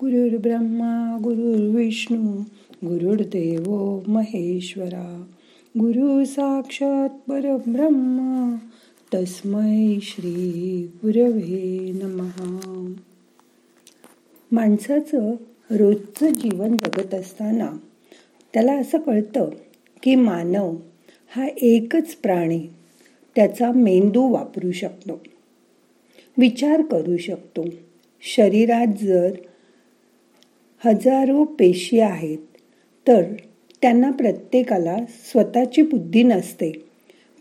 गुरुर्ब्रह्मा गुरुर्विष्णू गुरुर्देव महेश्वरा. गुरु साक्षात परब्रह्मा तस्मै श्री गुरवे नमहा माणसाचं रोजचं जीवन जगत असताना त्याला असं कळतं की मानव हा एकच प्राणी त्याचा मेंदू वापरू शकतो. विचार करू शकतो. शरीरात जर हजारो पेशी आहेत तर त्यांना प्रत्येकाला स्वतःची बुद्धी नसते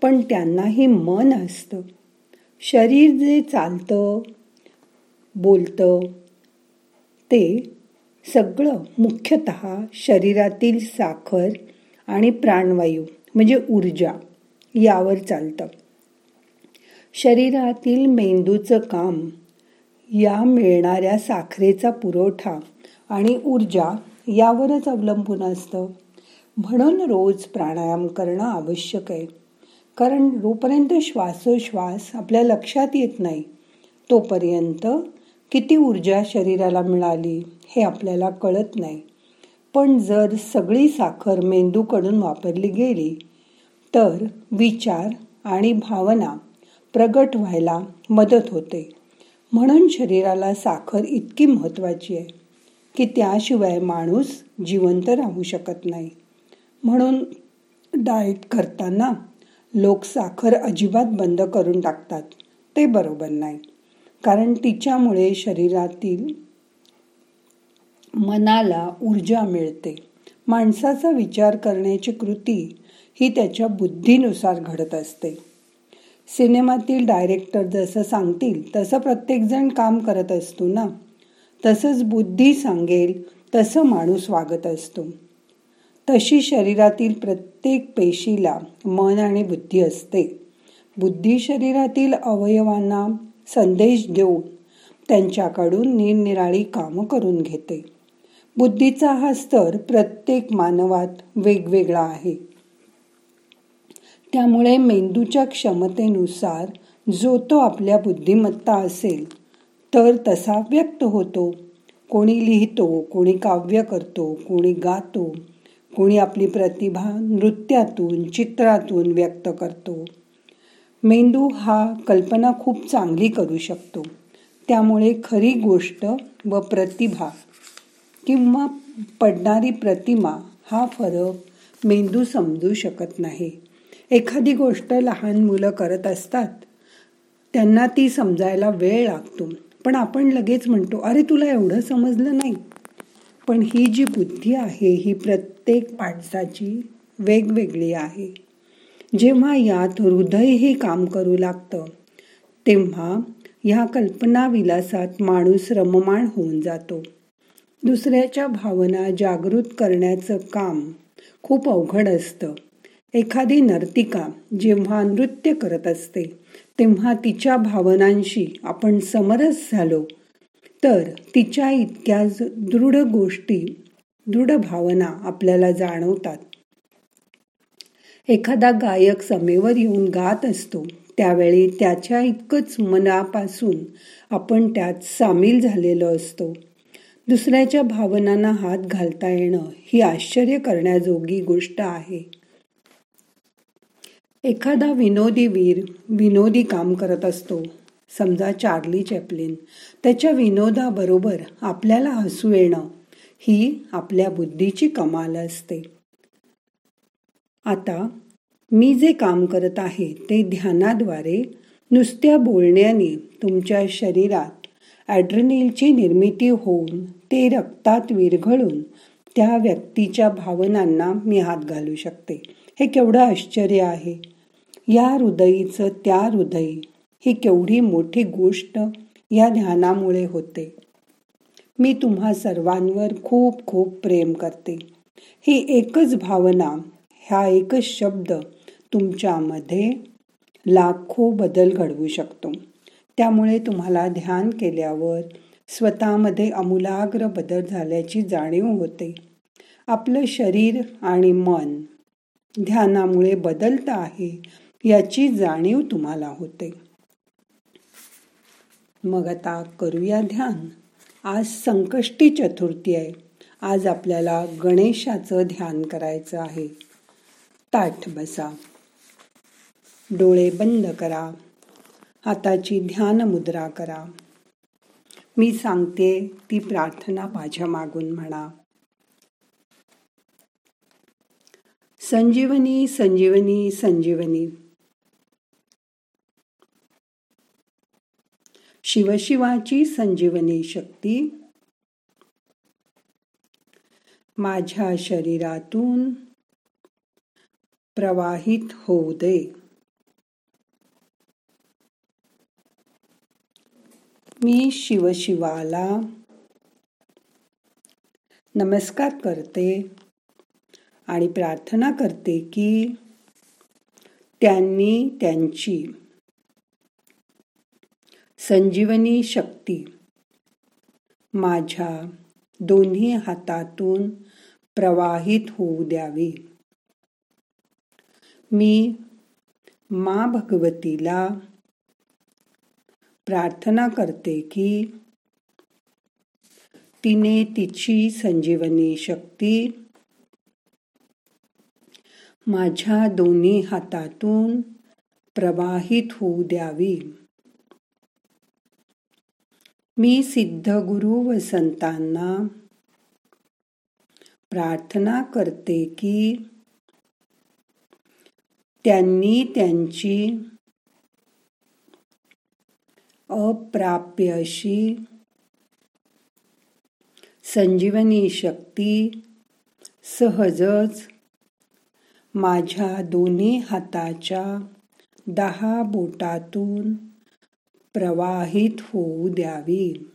पण त्यांनाही मन असतं. शरीर जे चालतं बोलतं ते सगळं मुख्यत शरीरातील साखर आणि प्राणवायू म्हणजे ऊर्जा यावर चालतं. शरीरातील मेंदूचं काम या मिळणाऱ्या साखरेचा पुरवठा आणि ऊर्जा यावरच अवलंबून असतं. म्हणून रोज प्राणायाम करणं आवश्यक आहे. कारण जोपर्यंत श्वासोश्वास आपल्या लक्षात येत नाही तोपर्यंत किती ऊर्जा शरीराला मिळाली हे आपल्याला कळत नाही. पण जर सगळी साखर मेंदूकडून वापरली गेली तर विचार आणि भावना प्रगट व्हायला मदत होते. म्हणून शरीराला साखर इतकी महत्त्वाची आहे. की त्याशिवाय माणूस जिवंत राहू शकत नाही. म्हणून डाएट करताना लोक साखर अजिबात बंद करून टाकतात. ते बरोबर नाही. कारण तिच्यामुळे शरीरातील मनाला ऊर्जा मिळते. माणसाचा विचार करण्याची कृती ही त्याच्या बुद्धीनुसार घडत असते. सिनेमातील डायरेक्टर जसं सांगतील तसं प्रत्येकजण काम करत असतो ना? तसंच बुद्धी सांगेल तसं माणूस वागत असतो. तशी शरीरातील प्रत्येक पेशीला मन आणि बुद्धी असते. बुद्धी शरीरातील अवयवांना संदेश देऊन त्यांच्याकडून निरनिराळी कामं करून घेते. बुद्धीचा हा स्तर प्रत्येक मानवात वेगवेगळा आहे. त्यामुळे मेंदूच्या क्षमतेनुसार जो तो आपल्या बुद्धिमत्ता असेल तर तसा व्यक्त होतो. कोणी लिहितो कोणी काव्य करतो कोणी गातो कोणी आपली प्रतिभा नृत्यातून चित्रातून व्यक्त करतो. मेंदू हा कल्पना खूप चांगली करू शकतो. त्यामुळे खरी गोष्ट व प्रतिभा किंवा पडणारी प्रतिमा हा फरक मेंदू समजू शकत नाही. एखादी गोष्ट लहान मुलं करत असतात त्यांना ती समजायला वेळ लागतो. पण आपण लगेच म्हणतो अरे तुला एवढं समजलं नाही. पण ही जी बुद्धी आहे ही प्रत्येक माणसाची वेगवेगळी आहे. जेव्हा यात हृदयही काम करू लागतं तेव्हा ह्या कल्पनाविलासात माणूस रममाण होऊन जातो. दुसऱ्याच्या भावना जागृत करण्याचं काम खूप अवघड असतं. एखादी नर्तिका जेव्हा नृत्य करत असते तेव्हा तिच्या भावनांशी आपण समरस झालो. तर तिच्या इतक्या दृढ गोष्टी दृढ भावना आपल्याला जाणवतात. एखादा गायक समेवर येऊन गात असतो त्यावेळी त्याच्या इतकंच मनापासून आपण त्यात सामील झालेलो असतो. दुसऱ्याच्या भावनांना हात घालता येणं ही आश्चर्य करण्याजोगी गोष्ट आहे. एखादा विनोदी वीर विनोदी काम करत असतो. समजा चार्ली चॅपलिन. त्याच्या विनोदाबरोबर आपल्याला हसू येणं ही आपल्या बुद्धीची कमाल असते. आता मी जे काम करत आहे ते ध्यानाद्वारे नुसत्या बोलण्याने तुमच्या शरीरात ॲड्रेनिलची निर्मिती होऊन ते रक्तात विरघळून त्या व्यक्तीच्या भावनांना मी हात घालू शकते. हे केवढं आश्चर्य आहे. या हृदयीचं त्या हृदयी ही केवढी मोठी गोष्ट या ध्यानामुळे होते. मी तुम्हा सर्वांवर खूप खूप प्रेम करते. ही एकच भावना ह्या एकच शब्द तुमच्यामध्ये लाखो बदल घडवू शकतो. त्यामुळे तुम्हाला ध्यान केल्यावर स्वतःमध्ये अमूलाग्र बदल झाल्याची जाणीव होते. आपलं शरीर आणि मन ध्यानामुळे बदलतं आहे याची जाणीव तुम्हाला होते. मग आता करूया ध्यान. आज संकष्टी चतुर्थी आहे. आज आपल्याला गणेशाचं ध्यान करायचं आहे. ताठ बसा. डोळे बंद करा. हाताची ध्यान मुद्रा करा. मी सांगते ती प्रार्थना माझ्या मागून म्हणा. संजीवनी संजीवनी संजीवनी. शिवशिवाची संजीवनी शक्ती. माझ्या शरीरातून प्रवाहित होऊ दे. मी शिवशिवाला नमस्कार करते. आणि प्रार्थना करते की त्यांनी त्यांची संजीवनी शक्ती माझ्या दोन्ही हातातून प्रवाहित होऊ द्यावी. मी मा भगवतीला प्रार्थना करते की तिने तिची संजीवनी शक्ती माझ्या दोन्ही हातातून प्रवाहित होऊ द्यावी. मी सिद्ध गुरु व संतांना प्रार्थना करते की त्यांनी त्यांची अप्राप्य अशी संजीवनी शक्ती सहजच माझ्या दोन्ही हाताच्या दहा बोटातून प्रवाहित होऊ द्यावी.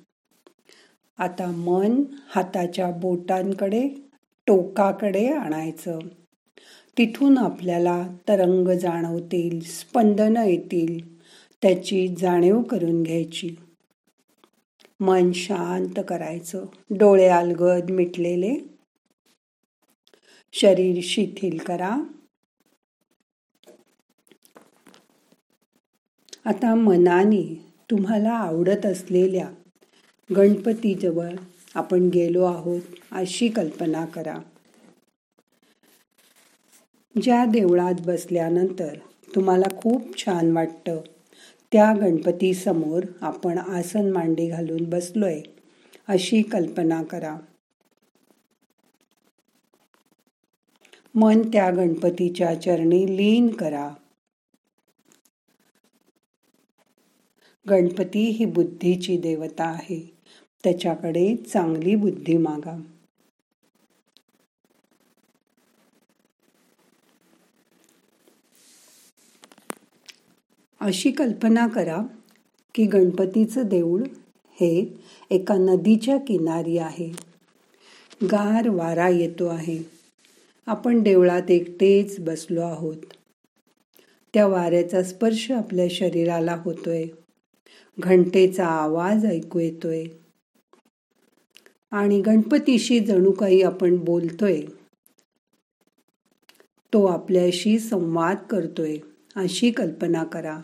आता मन हाताच्या बोटांकडे टोकाकडे आणायचं. तिथून आपल्याला तरंग जाणवतील स्पंदनं येतील त्याची जाणीव करून घ्यायची. मन शांत करायचं. डोळे अलगद मिटलेले शरीर शिथिल करा. आता मनाने तुम्हाला आवडत असलेल्या गणपतीजवळ आपण गेलो आहोत अशी कल्पना करा. ज्या देवळात बसल्यानंतर तुम्हाला खूप छान वाटतं त्या गणपती समोर आपण आसन मांडी घालून बसलोय अशी कल्पना करा. मन त्या गणपतीच्या चरणी लीन करा. गणपती ही बुद्धीची देवता आहे. त्याच्याकडे चांगली बुद्धी मागा. अशी कल्पना करा की गणपतीचं देऊळ हे एका नदीच्या किनारी आहे. गार वारा येतो आहे. आपण देवळात एकटेच बसलो आहोत. त्या वाऱ्याचा स्पर्श आपल्या शरीराला होतोय. घंटेचा आवाज ऐकू येतोय. आणि गणपतीशी जणू काही आपण बोलतोय. तो आपल्याशी संवाद करतोय. अशी कल्पना करा.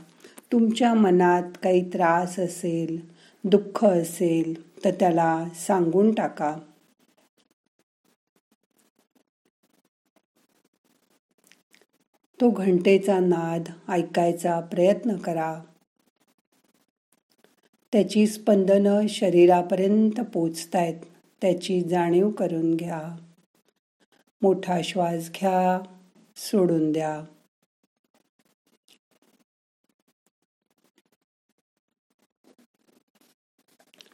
तुमच्या मनात काही त्रास असेल दुःख असेल तर त्याला सांगून टाका. तो घंटेचा नाद ऐकायचा प्रयत्न करा. त्याची स्पंदनं शरीरापर्यंत पोचतायत त्याची जाणीव करून घ्या. मोठा श्वास घ्या सोडून द्या.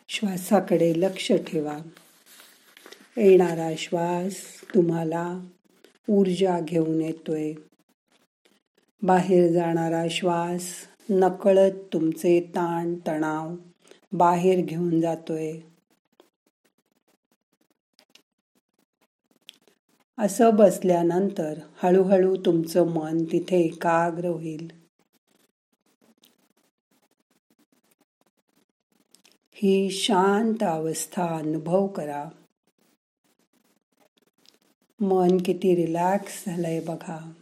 श्वासाकडे लक्ष ठेवा. येणारा श्वास तुम्हाला ऊर्जा घेऊन येतोय. बाहेर जाणारा श्वास नकळत तुमचे ताण तणाव बाहेर घेऊन जातोय. असं बसल्यानंतर हळूहळू तुमचं मन तिथे एकाग्र होईल. ही शांत अवस्था अनुभव करा. मन किती रिलॅक्स झालंय बघा.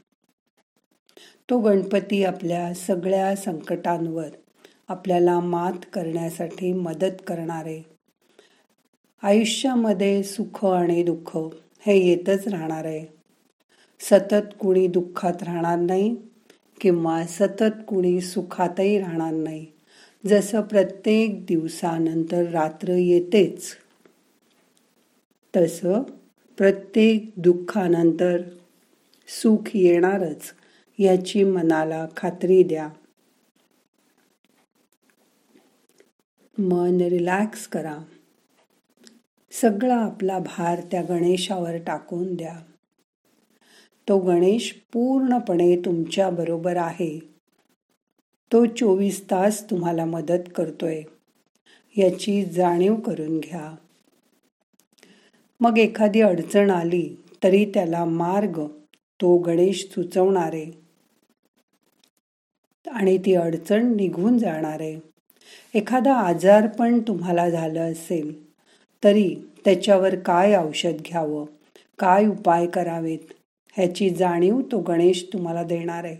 तो गणपती आपल्या सगळ्या संकटांवर आपल्याला मात करण्यासाठी मदत करणारे. आयुष्यामध्ये सुख आणि दुःख हे येतच राहणार आहे. सतत कुणी दुःखात राहणार नाही किंवा सतत कुणी सुखातही राहणार नाही. जसं प्रत्येक दिवसानंतर रात्र येतेच तसं प्रत्येक दुःखानंतर सुख येणारच. याची मनाला खात्री द्या. मन रिलॅक्स करा. सगळा आपला भार त्या गणेशावर टाकून द्या. तो गणेश पूर्णपणे तुमच्या बरोबर आहे. तो चोवीस तास तुम्हाला मदत करतोय. याची जाणीव करून घ्या. मग एखादी अडचण आली तरी त्याला मार्ग तो गणेश सुचवणारे. आणि ती अडचण निघून जाणार आहे. एखादा आजार पण तुम्हाला झालं असेल तरी त्याच्यावर काय औषध घ्यावं? काय उपाय करावेत? ह्याची जाणीव तो गणेश तुम्हाला देणार आहे.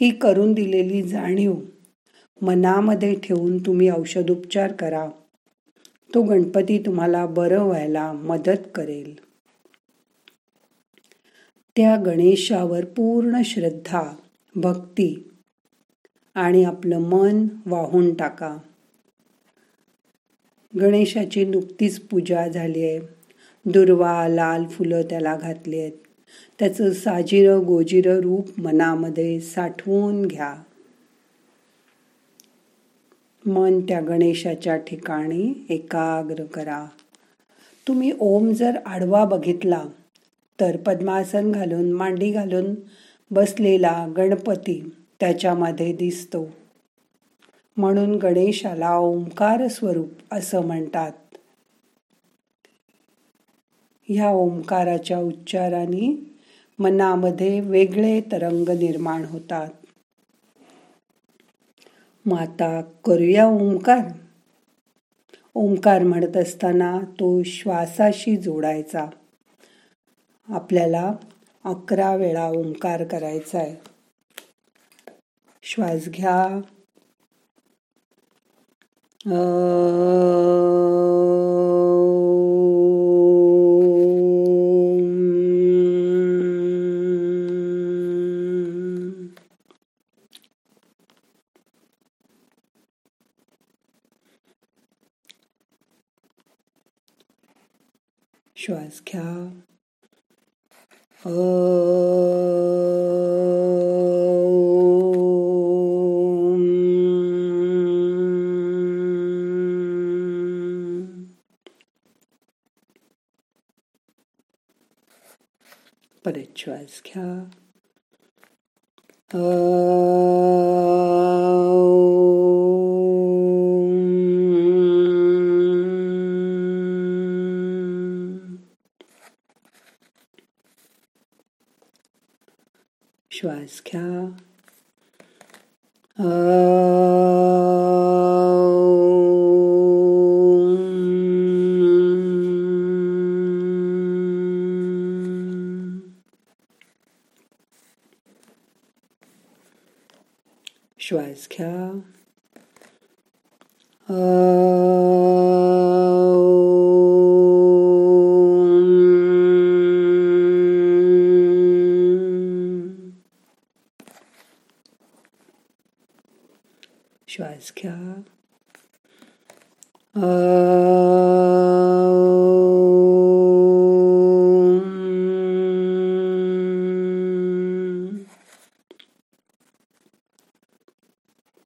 ही करून दिलेली जाणीव मनामध्ये ठेवून तुम्ही औषधोपचार करा. तो गणपती तुम्हाला बरं व्हायला मदत करेल. त्या गणेशावर पूर्ण श्रद्धा भक्ती आणि आपलं मन वाहून टाका. गणेशाची नुकतीच पूजा झाली आहे. दुर्वा लाल फुलं त्याला घातली आहेत. त्याचं साजिरं गोजिरं रूप मनामध्ये साठवून घ्या. मन त्या गणेशाच्या ठिकाणी एकाग्र करा. तुम्ही ओम जर आडवा बघितला तर पद्मासन घालून मांडी घालून बसलेला गणपती त्याच्यामध्ये दिसतो. म्हणून गणेशाला ओंकार स्वरूप असं म्हणतात. ह्या ओंकाराच्या उच्चाराने मनामध्ये वेगळे तरंग निर्माण होतात. माता करूया ओंकार. ओंकार म्हणत असताना तो श्वासाशी जोडायचा. आपल्याला अकरा वेळा ओंकार करायचा आहे श्वास घ्या. श्वास घ्या. परत श्वास घ्या श्वास घ्या श्वास घ्या श्वास घ्या परत श्वास घ्या परत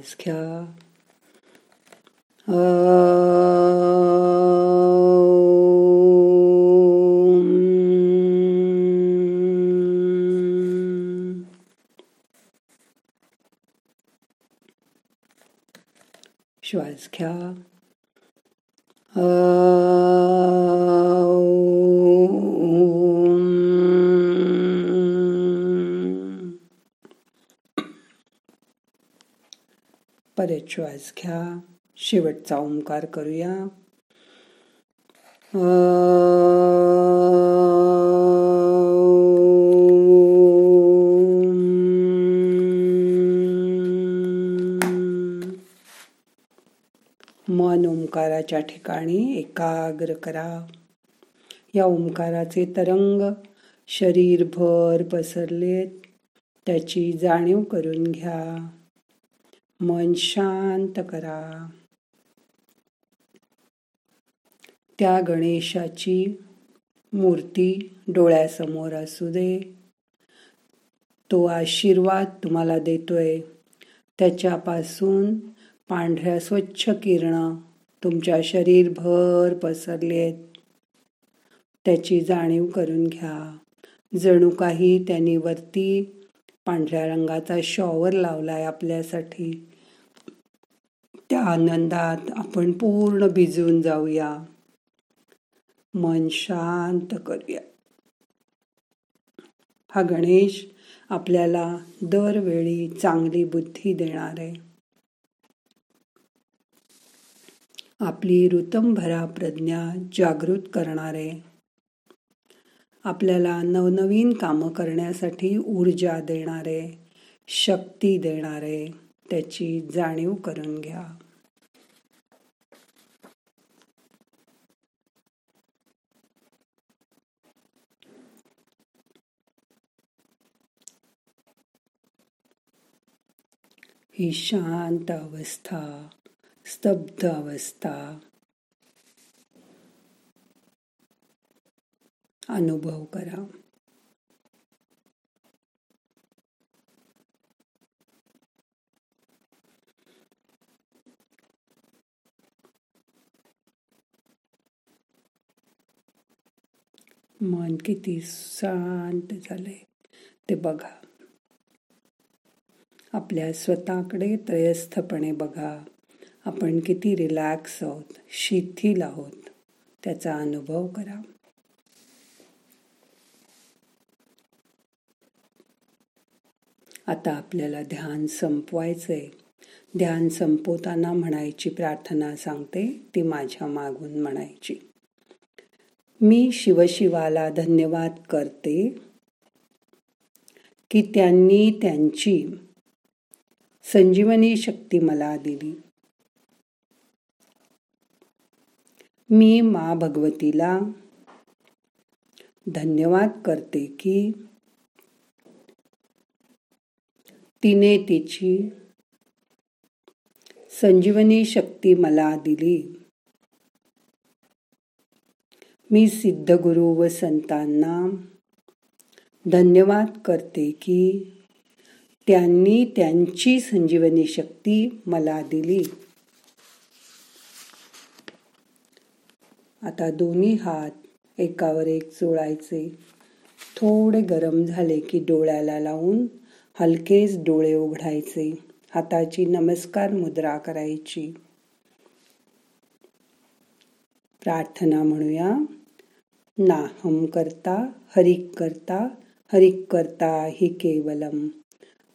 श्वास घ्या श्वास घ्या परत श्वास घ्या. शेवटचा ओंकार करूया. मन ओंकाराच्या ठिकाणी एकाग्र करा. या ओंकाराचे तरंग शरीरभर पसरलेत. त्याची जाणीव करून घ्या. मन शांत करा. त्या गणेशाची मूर्ती डोळ्यासमोर असू दे. तो आशीर्वाद तुम्हाला देतोय. त्याच्यापासून पांढऱ्या स्वच्छ किरण तुमच्या शरीरभर पसरले आहेत त्याची जाणीव करून घ्या. जणू काही त्यांनी वरती पांढऱ्या रंगाचा शॉवर लावलाय आपल्यासाठी. त्या आनंदात आपण पूर्ण भिजून जाऊया. मन शांत करूया. हा गणेश आपल्याला दरवेळी चांगली बुद्धी देणार आहे. आपली ऋतंभरा प्रज्ञा जागृत करणारे आपल्याला नवनवीन कामं करण्यासाठी ऊर्जा देणारे शक्ती देणारे त्याची जाणीव करून घ्या. ही शांत अवस्था स्तब्ध अवस्था। अनुभव करा। मन किती शांत झालंय ते बघा. आपल्या स्वतःकडे त्रयस्थपणे बघा. आपण किती रिलॅक्स आहोत शिथिल आहोत त्याचा अनुभव करा. आता आपल्याला ध्यान संपवायचंय. ध्यान संपवताना म्हणायची प्रार्थना सांगते ती माझ्या मागून म्हणायची. मी शिवशिवाला धन्यवाद करते की त्यांनी त्यांची संजीवनी शक्ती मला दिली. मी मा भगवतीला धन्यवाद करते की तिने तिची संजीवनी शक्ती मला दिली. मी सिद्धगुरु व संतांना धन्यवाद करते की त्यांनी त्यांची संजीवनी शक्ती मला दिली. आता दोन्ही हात एकावर एक चोळायचे थोडे गरम झाले की डोळ्याला लावून हलकेच डोळे उघडायचे. हाताची नमस्कार मुद्रा करायची. प्रार्थना म्हणूया. नाहम करता हरिक करता हरिक करता हि केवलम.